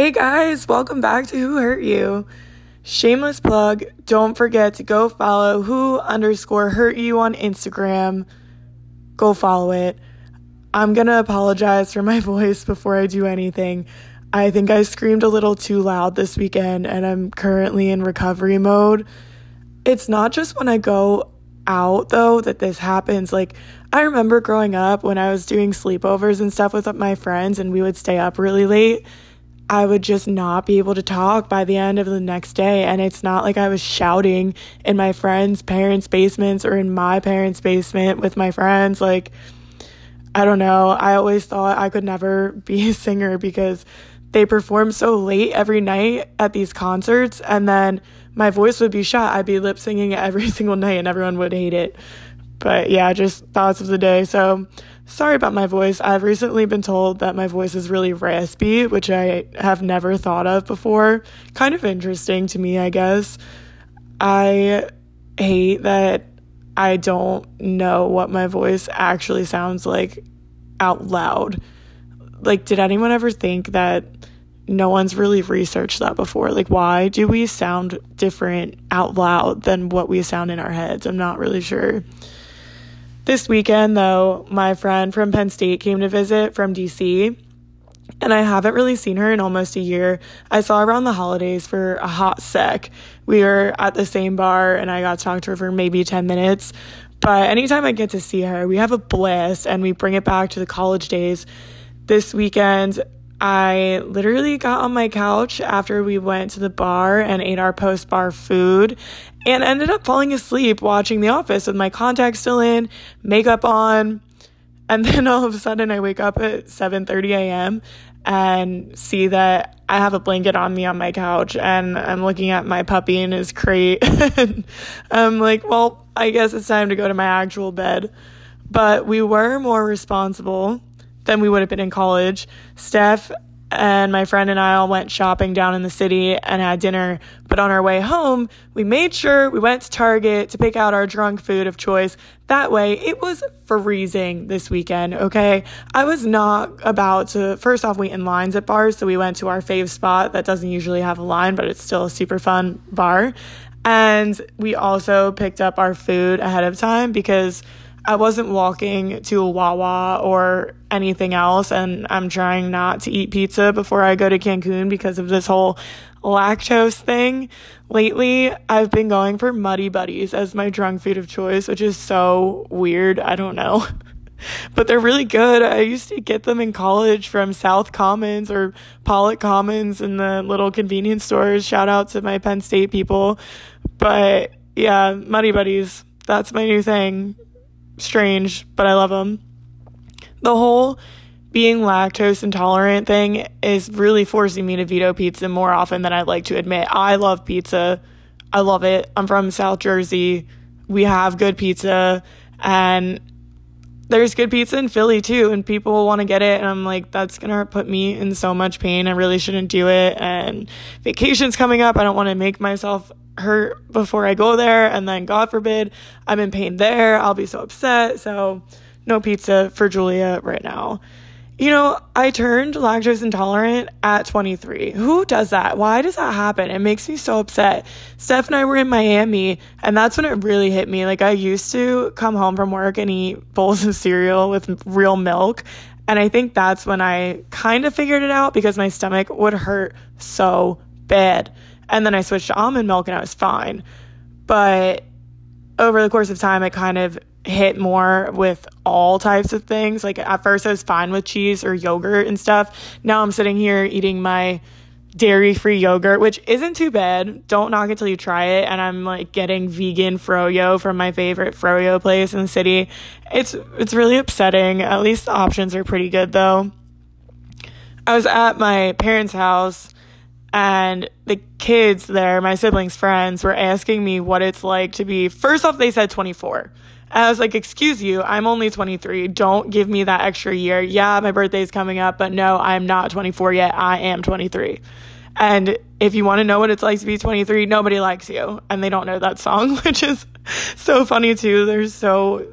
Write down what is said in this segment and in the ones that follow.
Hey guys, welcome back to Who Hurt You. Shameless plug, don't forget to go follow who underscore hurt you on Instagram. Go follow it. I'm gonna apologize for my voice before I do anything. I think I screamed a little too loud this weekend and I'm currently in recovery mode. It's not just when I go out though that this happens. Like, I remember growing up when I was doing sleepovers and stuff with my friends and we would stay up really late I would just not be able to talk by the end of the next day. And it's not like I was shouting in my friends' parents' basements or in my parents' basement with my friends. Like, I don't know. I always thought I could never be a singer because they perform so late every night at these concerts. And then my voice would be shot. I'd be lip singing every single night and everyone would hate it. But yeah, just thoughts of the day. So, Sorry about my voice. I've recently been told that my voice is really raspy, which I have never thought of before. Kind of interesting to me, I guess. I hate that I don't know what my voice actually sounds like out loud. Like, did anyone ever think that no one's really researched that before? Like, why do we sound different out loud than what we sound in our heads? I'm not really sure. This weekend, though, my friend from Penn State came to visit from DC, and I haven't really seen her in almost a year. I saw her around the holidays for a hot sec. We were at the same bar, and I got to talk to her for maybe 10 minutes. But anytime I get to see her, we have a blast and we bring it back to the college days. This weekend, I literally got on my couch after we went to the bar and ate our post bar food and ended up falling asleep watching The Office with my contacts still in, makeup on. And then all of a sudden I wake up at 7:30 a.m. and see that I have a blanket on me on my couch and I'm looking at my puppy in his crate. I'm like, well, I guess it's time to go to my actual bed. But we were more responsible than we would have been in college. Steph and my friend and I all went shopping down in the city and had dinner. But on our way home, we made sure we went to Target to pick out our drunk food of choice. That way, it was freezing this weekend, okay? I was not about to, first off, wait in lines at bars. So we went to our fave spot that doesn't usually have a line, but it's still a super fun bar. And we also picked up our food ahead of time because I wasn't walking to a Wawa or anything else, and I'm trying not to eat pizza before I go to Cancun because of this whole lactose thing. Lately, I've been going for Muddy Buddies as my drunk food of choice, which is so weird. I don't know. but they're really good. I used to get them in college from South Commons or Pollock Commons in the little convenience stores. Shout out to my Penn State people. But yeah, Muddy Buddies, that's my new thing strange, but I love them. The whole being lactose intolerant thing is really forcing me to veto pizza more often than I'd like to admit. I love pizza. I love it. I'm from South Jersey. We have good pizza and there's good pizza in Philly too and people want to get it and I'm like that's going to put me in so much pain. I really shouldn't do it and vacation's coming up. I don't want to make myself hurt before I go there. And then, God forbid, I'm in pain there. I'll be so upset. So, no pizza for Julia right now. You know, I turned lactose intolerant at 23. Who does that? Why does that happen? It makes me so upset. Steph and I were in Miami, and that's when it really hit me. Like, I used to come home from work and eat bowls of cereal with real milk. And I think that's when I kind of figured it out because my stomach would hurt so bad. And then I switched to almond milk and I was fine. But over the course of time, it kind of hit more with all types of things. Like at first, I was fine with cheese or yogurt and stuff. Now I'm sitting here eating my dairy free yogurt, which isn't too bad. Don't knock it till you try it. And I'm like getting vegan froyo from my favorite froyo place in the city. It's it's really upsetting. At least the options are pretty good though. I was at my parents' house and the kids there, my siblings' friends, were asking me what it's like to be. First off, they said 24. I was like, excuse you, I'm only 23. Don't give me that extra year. Yeah, my birthday's coming up, but no, I'm not 24 yet. I am 23. And if you want to know what it's like to be 23, nobody likes you. And they don't know that song, which is so funny too. They're so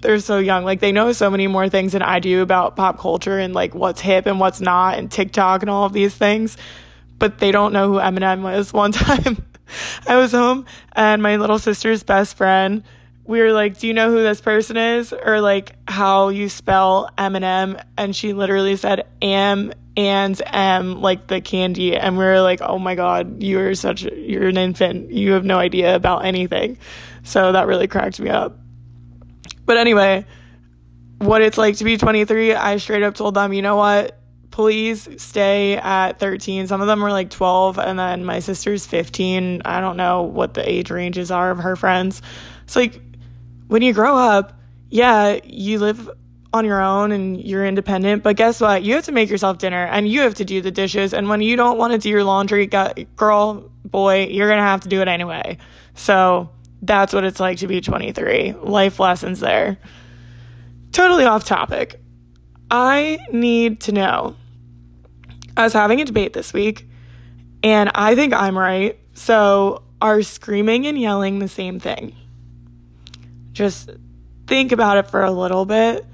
they're so young. Like they know so many more things than I do about pop culture and like what's hip and what's not and TikTok and all of these things. But they don't know who Eminem was. One time I was home and my little sister's best friend, we were like, Do you know who this person is? Or like how you spell Eminem? And she literally said am and M like the candy. And we were like, Oh my God, you are such, a, you're an infant. You have no idea about anything. So that really cracked me up. But anyway, what it's like to be 23, I straight up told them, you know what? Please stay at 13. Some of them were like 12, and then my sister's 15. I don't know what the age ranges are of her friends. It's like when you grow up, yeah, you live on your own and you're independent, but guess what? You have to make yourself dinner and you have to do the dishes. And when you don't want to do your laundry, girl, boy, you're going to have to do it anyway. So, that's what it's like to be 23. Life lessons there. Totally off topic. I need to know. I was having a debate this week, and I think I'm right. So, are screaming and yelling the same thing? Just think about it for a little bit.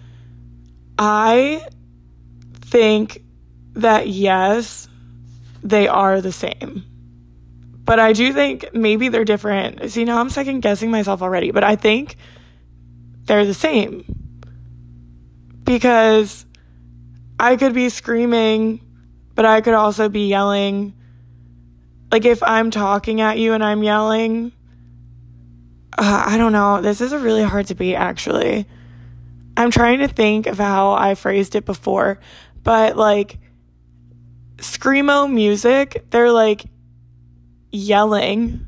I think that yes, they are the same. But I do think maybe they're different. See, now I'm second guessing myself already, but I think they're the same. Because I could be screaming, but I could also be yelling. Like if I'm talking at you and I'm yelling, uh, I don't know. This is a really hard to debate, actually. I'm trying to think of how I phrased it before, but like, screamo music, they're like yelling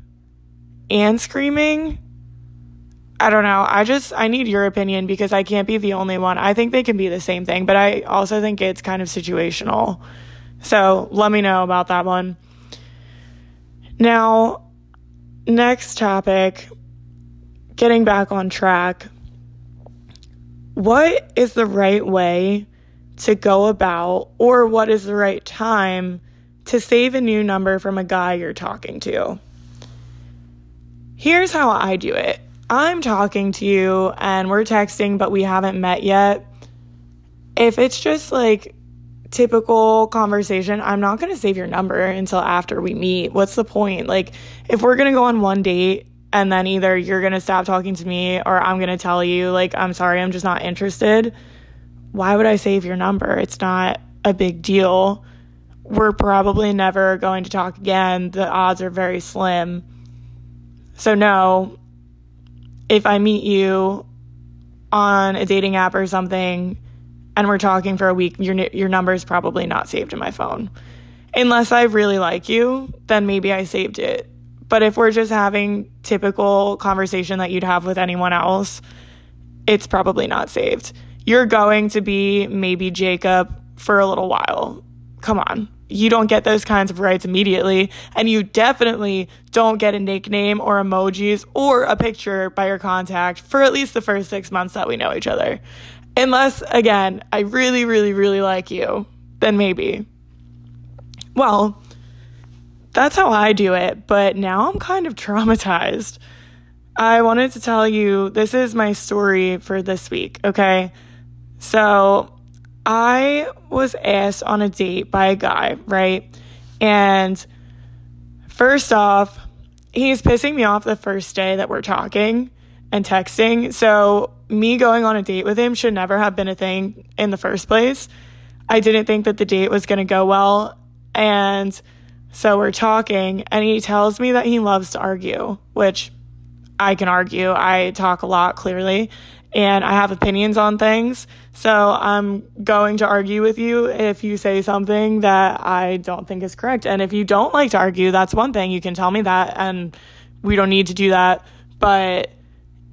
and screaming. I don't know. I just, I need your opinion because I can't be the only one. I think they can be the same thing, but I also think it's kind of situational. So let me know about that one. Now, next topic, getting back on track. What is the right way to go about, or what is the right time to save a new number from a guy you're talking to. Here's how I do it I'm talking to you and we're texting, but we haven't met yet. If it's just like typical conversation, I'm not going to save your number until after we meet. What's the point? Like, if we're going to go on one date and then either you're going to stop talking to me or I'm going to tell you, like, I'm sorry, I'm just not interested, why would I save your number? It's not a big deal we're probably never going to talk again. The odds are very slim. So, no, if I meet you on a dating app or something and we're talking for a week, your, your number is probably not saved in my phone. Unless I really like you, then maybe I saved it. But if we're just having typical conversation that you'd have with anyone else, it's probably not saved. You're going to be maybe Jacob for a little while. Come on you don't get those kinds of rights immediately. And you definitely don't get a nickname or emojis or a picture by your contact for at least the first six months that we know each other. Unless, again, I really, really, really like you, then maybe. Well, that's how I do it, but now I'm kind of traumatized. I wanted to tell you this is my story for this week, okay? So, I was asked on a date by a guy, right? And first off, he's pissing me off the first day that we're talking and texting. So, me going on a date with him should never have been a thing in the first place. I didn't think that the date was going to go well. And so we're talking, and he tells me that he loves to argue, which I can argue. I talk a lot, clearly and I have opinions on things. So I'm going to argue with you if you say something that I don't think is correct. And if you don't like to argue, that's one thing. You can tell me that, and we don't need to do that. But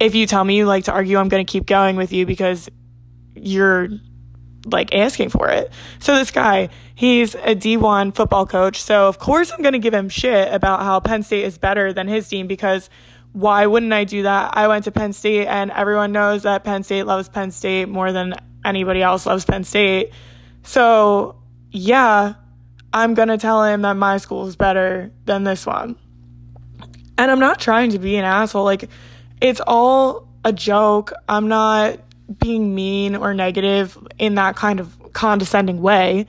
if you tell me you like to argue, I'm going to keep going with you because you're like asking for it. So this guy, he's a D1 football coach. So of course I'm going to give him shit about how Penn State is better than his team because why wouldn't I do that? I went to Penn State and everyone knows that Penn State loves Penn State more than anybody else loves Penn State. So, yeah, I'm going to tell him that my school is better than this one. And I'm not trying to be an asshole. Like, it's all a joke. I'm not being mean or negative in that kind of condescending way,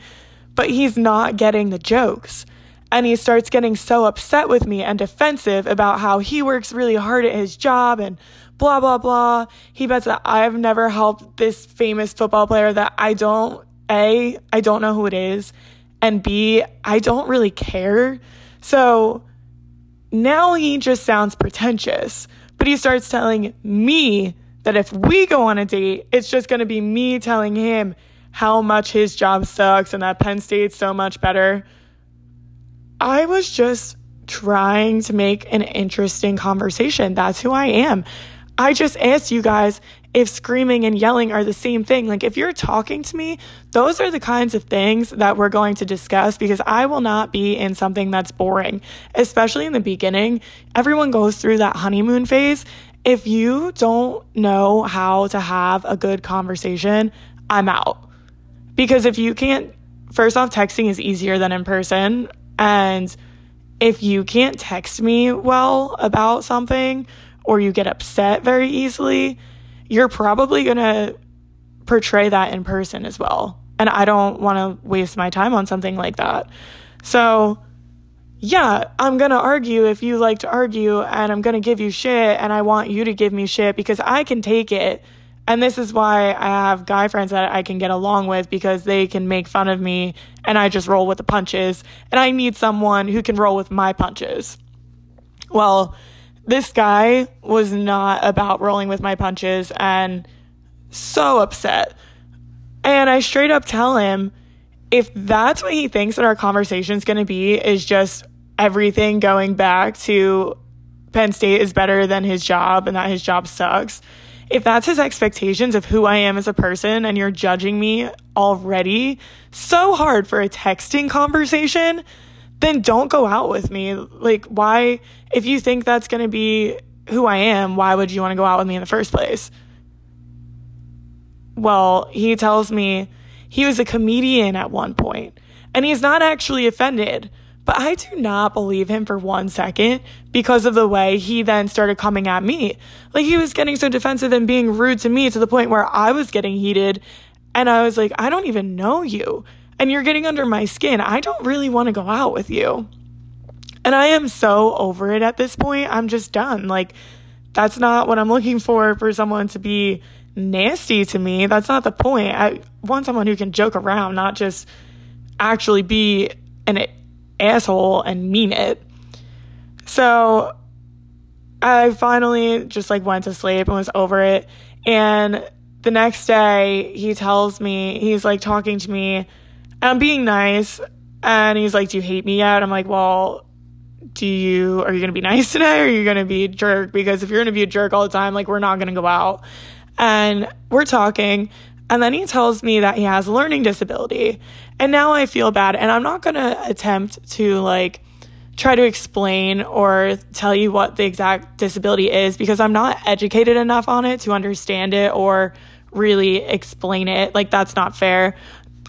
but he's not getting the jokes. And he starts getting so upset with me and defensive about how he works really hard at his job and blah, blah, blah. He bets that I've never helped this famous football player that I don't, A, I don't know who it is, and B, I don't really care. So now he just sounds pretentious, but he starts telling me that if we go on a date, it's just going to be me telling him how much his job sucks and that Penn State's so much better. I was just trying to make an interesting conversation. That's who I am. I just asked you guys if screaming and yelling are the same thing. Like, if you're talking to me, those are the kinds of things that we're going to discuss because I will not be in something that's boring, especially in the beginning. Everyone goes through that honeymoon phase. If you don't know how to have a good conversation, I'm out. Because if you can't, first off, texting is easier than in person. And if you can't text me well about something, or you get upset very easily, you're probably going to portray that in person as well. And I don't want to waste my time on something like that. So, yeah, I'm going to argue if you like to argue, and I'm going to give you shit, and I want you to give me shit because I can take it. And this is why I have guy friends that I can get along with because they can make fun of me and I just roll with the punches. And I need someone who can roll with my punches. Well, this guy was not about rolling with my punches and so upset. And I straight up tell him if that's what he thinks that our conversation is going to be is just everything going back to Penn State is better than his job and that his job sucks. If that's his expectations of who I am as a person and you're judging me already so hard for a texting conversation, then don't go out with me. Like, why, if you think that's going to be who I am, why would you want to go out with me in the first place? Well, he tells me he was a comedian at one point, and he's not actually offended. But I do not believe him for one second because of the way he then started coming at me. Like he was getting so defensive and being rude to me to the point where I was getting heated. And I was like, I don't even know you and you're getting under my skin. I don't really want to go out with you. And I am so over it at this point. I'm just done. Like, that's not what I'm looking for for someone to be nasty to me. That's not the point. I want someone who can joke around, not just actually be an asshole and mean it. So I finally just like went to sleep and was over it. And the next day, he tells me, he's like talking to me I'm being nice. And he's like, Do you hate me yet? I'm like, Well, do you, are you going to be nice today or are you going to be a jerk? Because if you're going to be a jerk all the time, like, we're not going to go out. And we're talking. And then he tells me that he has a learning disability. And now I feel bad. And I'm not going to attempt to, like, try to explain or tell you what the exact disability is because I'm not educated enough on it to understand it or really explain it. Like, that's not fair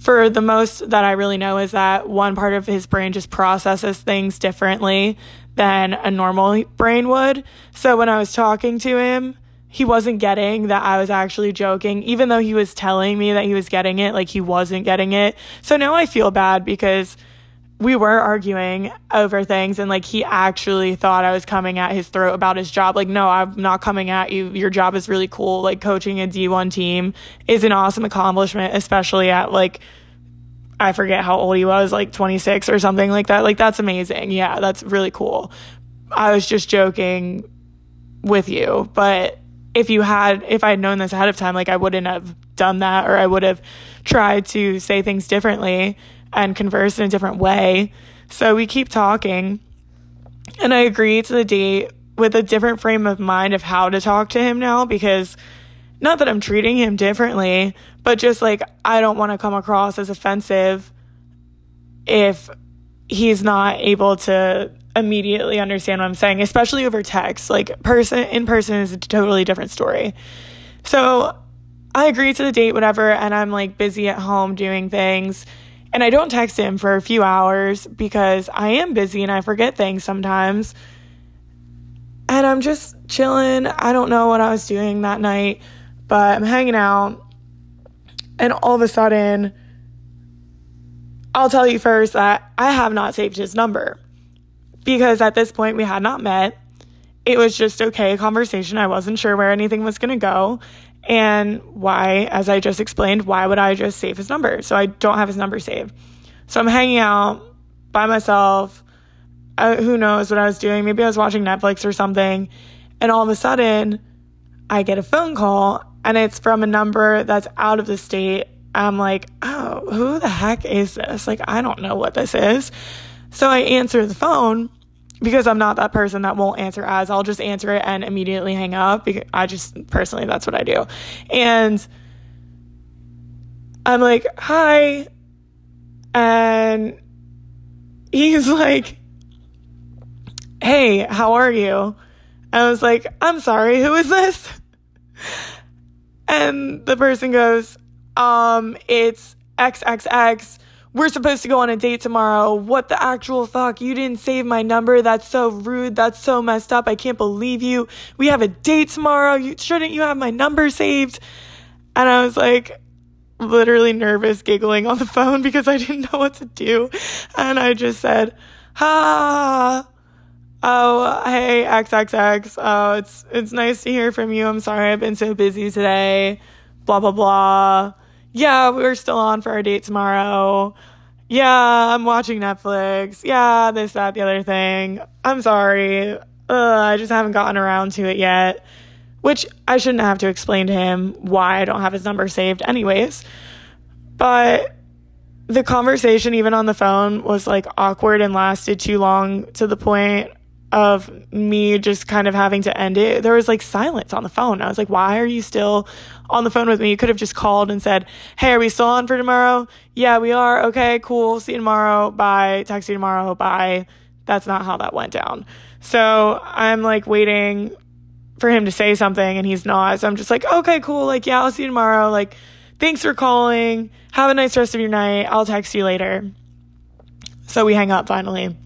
for the most that I really know is that one part of his brain just processes things differently than a normal brain would. So when I was talking to him, he wasn't getting that I was actually joking, even though he was telling me that he was getting it, like he wasn't getting it. So now I feel bad because we were arguing over things and like he actually thought I was coming at his throat about his job. Like, no, I'm not coming at you. Your job is really cool. Like coaching a D1 team is an awesome accomplishment, especially at like I forget how old he was, like 26 or something like that. Like, that's amazing. Yeah, that's really cool. I was just joking with you. But if you had, if I had known this ahead of time, like, I wouldn't have done that or I would have tried to say things differently and converse in a different way. So we keep talking. And I agree to the date with a different frame of mind of how to talk to him now because not that I'm treating him differently, but just like I don't want to come across as offensive if he's not able to immediately understand what I'm saying, especially over text. Like person in person is a totally different story. So I agree to the date, whatever, and I'm like busy at home doing things. And I don't text him for a few hours because I am busy and I forget things sometimes. And I'm just chilling. I don't know what I was doing that night, but I'm hanging out, and all of a sudden, I'll tell you first that I have not saved his number because at this point we had not met. It was just okay conversation. I wasn't sure where anything was going to go. And why, as I just explained, why would I just save his number? So I don't have his number saved. So I'm hanging out by myself. Uh, who knows what I was doing? Maybe I was watching Netflix or something. And all of a sudden, I get a phone call and it's from a number that's out of the state. I'm like, oh, who the heck is this? Like, I don't know what this is. So I answer the phone because I'm not that person that won't answer as I'll just answer it and immediately hang up because I just personally that's what I do. And I'm like, "Hi." And he's like, "Hey, how are you?" I was like, "I'm sorry, who is this?" And the person goes, "Um, it's XXX." We're supposed to go on a date tomorrow. What the actual fuck? You didn't save my number. That's so rude. That's so messed up. I can't believe you. We have a date tomorrow. You shouldn't you have my number saved? And I was like literally nervous, giggling on the phone because I didn't know what to do. And I just said, "Ha." Oh, hey, XXX. Oh, it's it's nice to hear from you. I'm sorry I've been so busy today. Blah blah blah yeah, we're still on for our date tomorrow. Yeah, I'm watching Netflix. Yeah, this, that, the other thing. I'm sorry. Ugh, I just haven't gotten around to it yet. Which I shouldn't have to explain to him why I don't have his number saved, anyways. But the conversation, even on the phone, was like awkward and lasted too long to the point of me just kind of having to end it. There was like silence on the phone. I was like, why are you still on the phone with me? You could have just called and said, hey, are we still on for tomorrow? Yeah, we are. Okay, cool. See you tomorrow. Bye. Text you tomorrow. Bye. That's not how that went down. So I'm like waiting for him to say something and he's not. So I'm just like, okay, cool. Like, yeah, I'll see you tomorrow. Like, thanks for calling. Have a nice rest of your night. I'll text you later. So we hang up finally.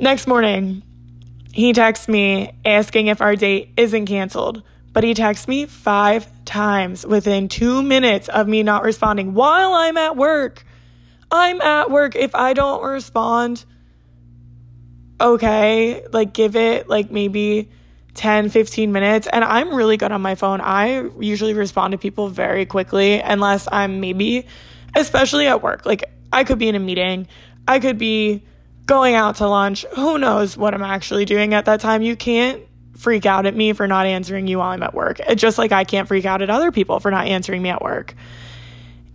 Next morning, he texts me asking if our date isn't canceled, but he texts me five times within two minutes of me not responding while I'm at work. I'm at work. If I don't respond, okay, like give it like maybe 10, 15 minutes. And I'm really good on my phone. I usually respond to people very quickly unless I'm maybe, especially at work. Like I could be in a meeting, I could be going out to lunch. Who knows what I'm actually doing at that time? You can't freak out at me for not answering you while I'm at work. Just like I can't freak out at other people for not answering me at work.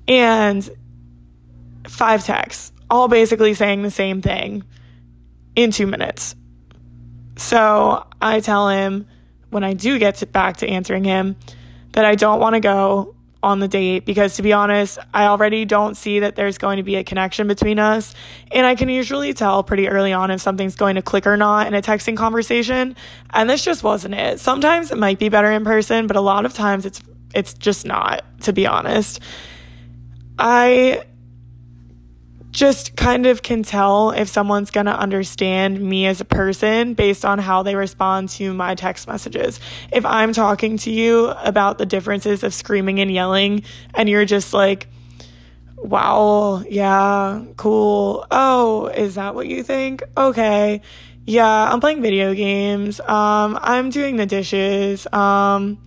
And five texts, all basically saying the same thing in two minutes. So I tell him when I do get to back to answering him that I don't want to go on the date because to be honest, I already don't see that there's going to be a connection between us. And I can usually tell pretty early on if something's going to click or not in a texting conversation. And this just wasn't it. Sometimes it might be better in person, but a lot of times it's it's just not, to be honest. I just kind of can tell if someone's going to understand me as a person based on how they respond to my text messages. If I'm talking to you about the differences of screaming and yelling, and you're just like, wow, yeah, cool. Oh, is that what you think? Okay. Yeah, I'm playing video games. Um, I'm doing the dishes. Um,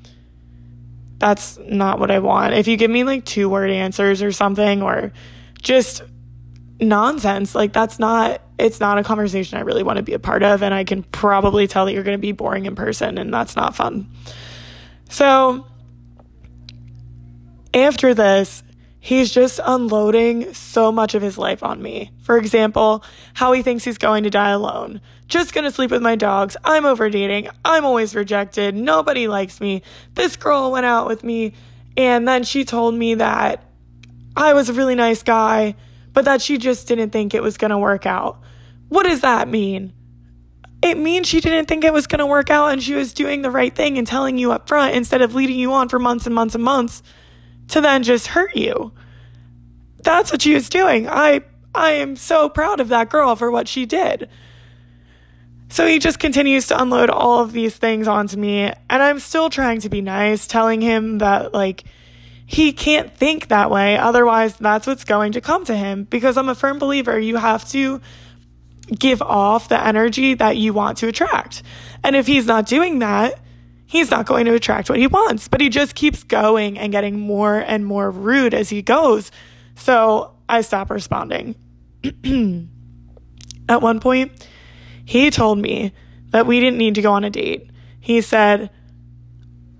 that's not what I want. If you give me like two word answers or something, or just nonsense. Like that's not it's not a conversation I really want to be a part of and I can probably tell that you're going to be boring in person and that's not fun. So after this, he's just unloading so much of his life on me. For example, how he thinks he's going to die alone. Just gonna sleep with my dogs. I'm over dating. I'm always rejected. Nobody likes me. This girl went out with me and then she told me that I was a really nice guy but that she just didn't think it was going to work out. What does that mean? It means she didn't think it was going to work out and she was doing the right thing and telling you up front instead of leading you on for months and months and months to then just hurt you. That's what she was doing. I I am so proud of that girl for what she did. So he just continues to unload all of these things onto me, and I'm still trying to be nice, telling him that, like, he can't think that way. Otherwise, that's what's going to come to him. Because I'm a firm believer you have to give off the energy that you want to attract. And if he's not doing that, he's not going to attract what he wants. But he just keeps going and getting more and more rude as he goes. So I stop responding. At one point, he told me that we didn't need to go on a date. He said,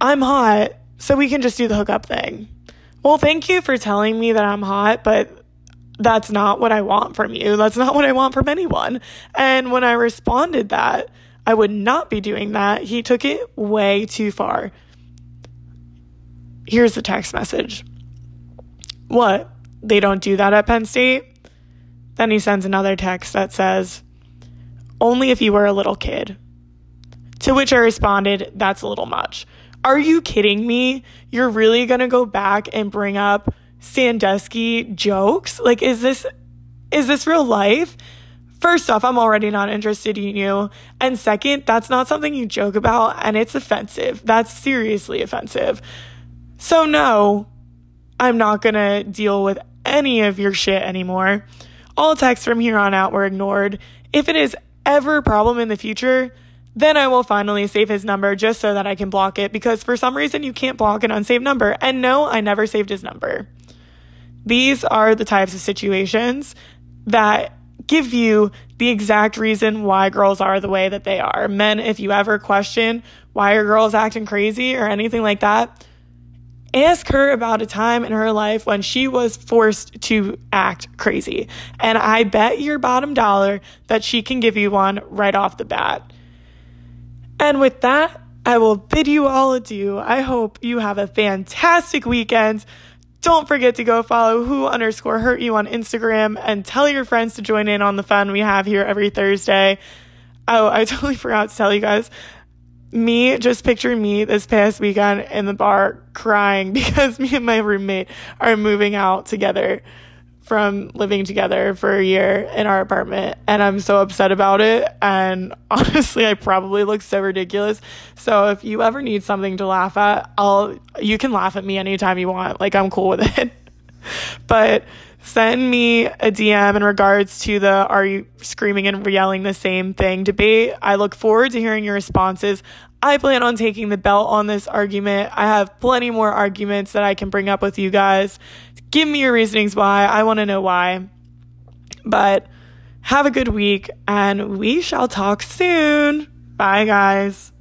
I'm hot, so we can just do the hookup thing. Well, thank you for telling me that I'm hot, but that's not what I want from you. That's not what I want from anyone. And when I responded that I would not be doing that, he took it way too far. Here's the text message. What? They don't do that at Penn State? Then he sends another text that says, Only if you were a little kid. To which I responded, That's a little much. Are you kidding me? You're really going to go back and bring up Sandusky jokes? Like is this is this real life? First off, I'm already not interested in you. And second, that's not something you joke about and it's offensive. That's seriously offensive. So no, I'm not going to deal with any of your shit anymore. All texts from here on out were ignored. If it is ever a problem in the future, then I will finally save his number just so that I can block it because for some reason you can't block an unsaved number. And no, I never saved his number. These are the types of situations that give you the exact reason why girls are the way that they are. Men, if you ever question why are girls acting crazy or anything like that, ask her about a time in her life when she was forced to act crazy. And I bet your bottom dollar that she can give you one right off the bat. And with that, I will bid you all adieu. I hope you have a fantastic weekend. Don't forget to go follow who underscore hurt you on Instagram and tell your friends to join in on the fun we have here every Thursday. Oh, I totally forgot to tell you guys. Me, just picture me this past weekend in the bar crying because me and my roommate are moving out together from living together for a year in our apartment and I'm so upset about it and honestly I probably look so ridiculous. So if you ever need something to laugh at, I'll you can laugh at me anytime you want. Like I'm cool with it. but send me a DM in regards to the are you screaming and yelling the same thing debate. I look forward to hearing your responses. I plan on taking the belt on this argument. I have plenty more arguments that I can bring up with you guys. Give me your reasonings why. I want to know why. But have a good week and we shall talk soon. Bye, guys.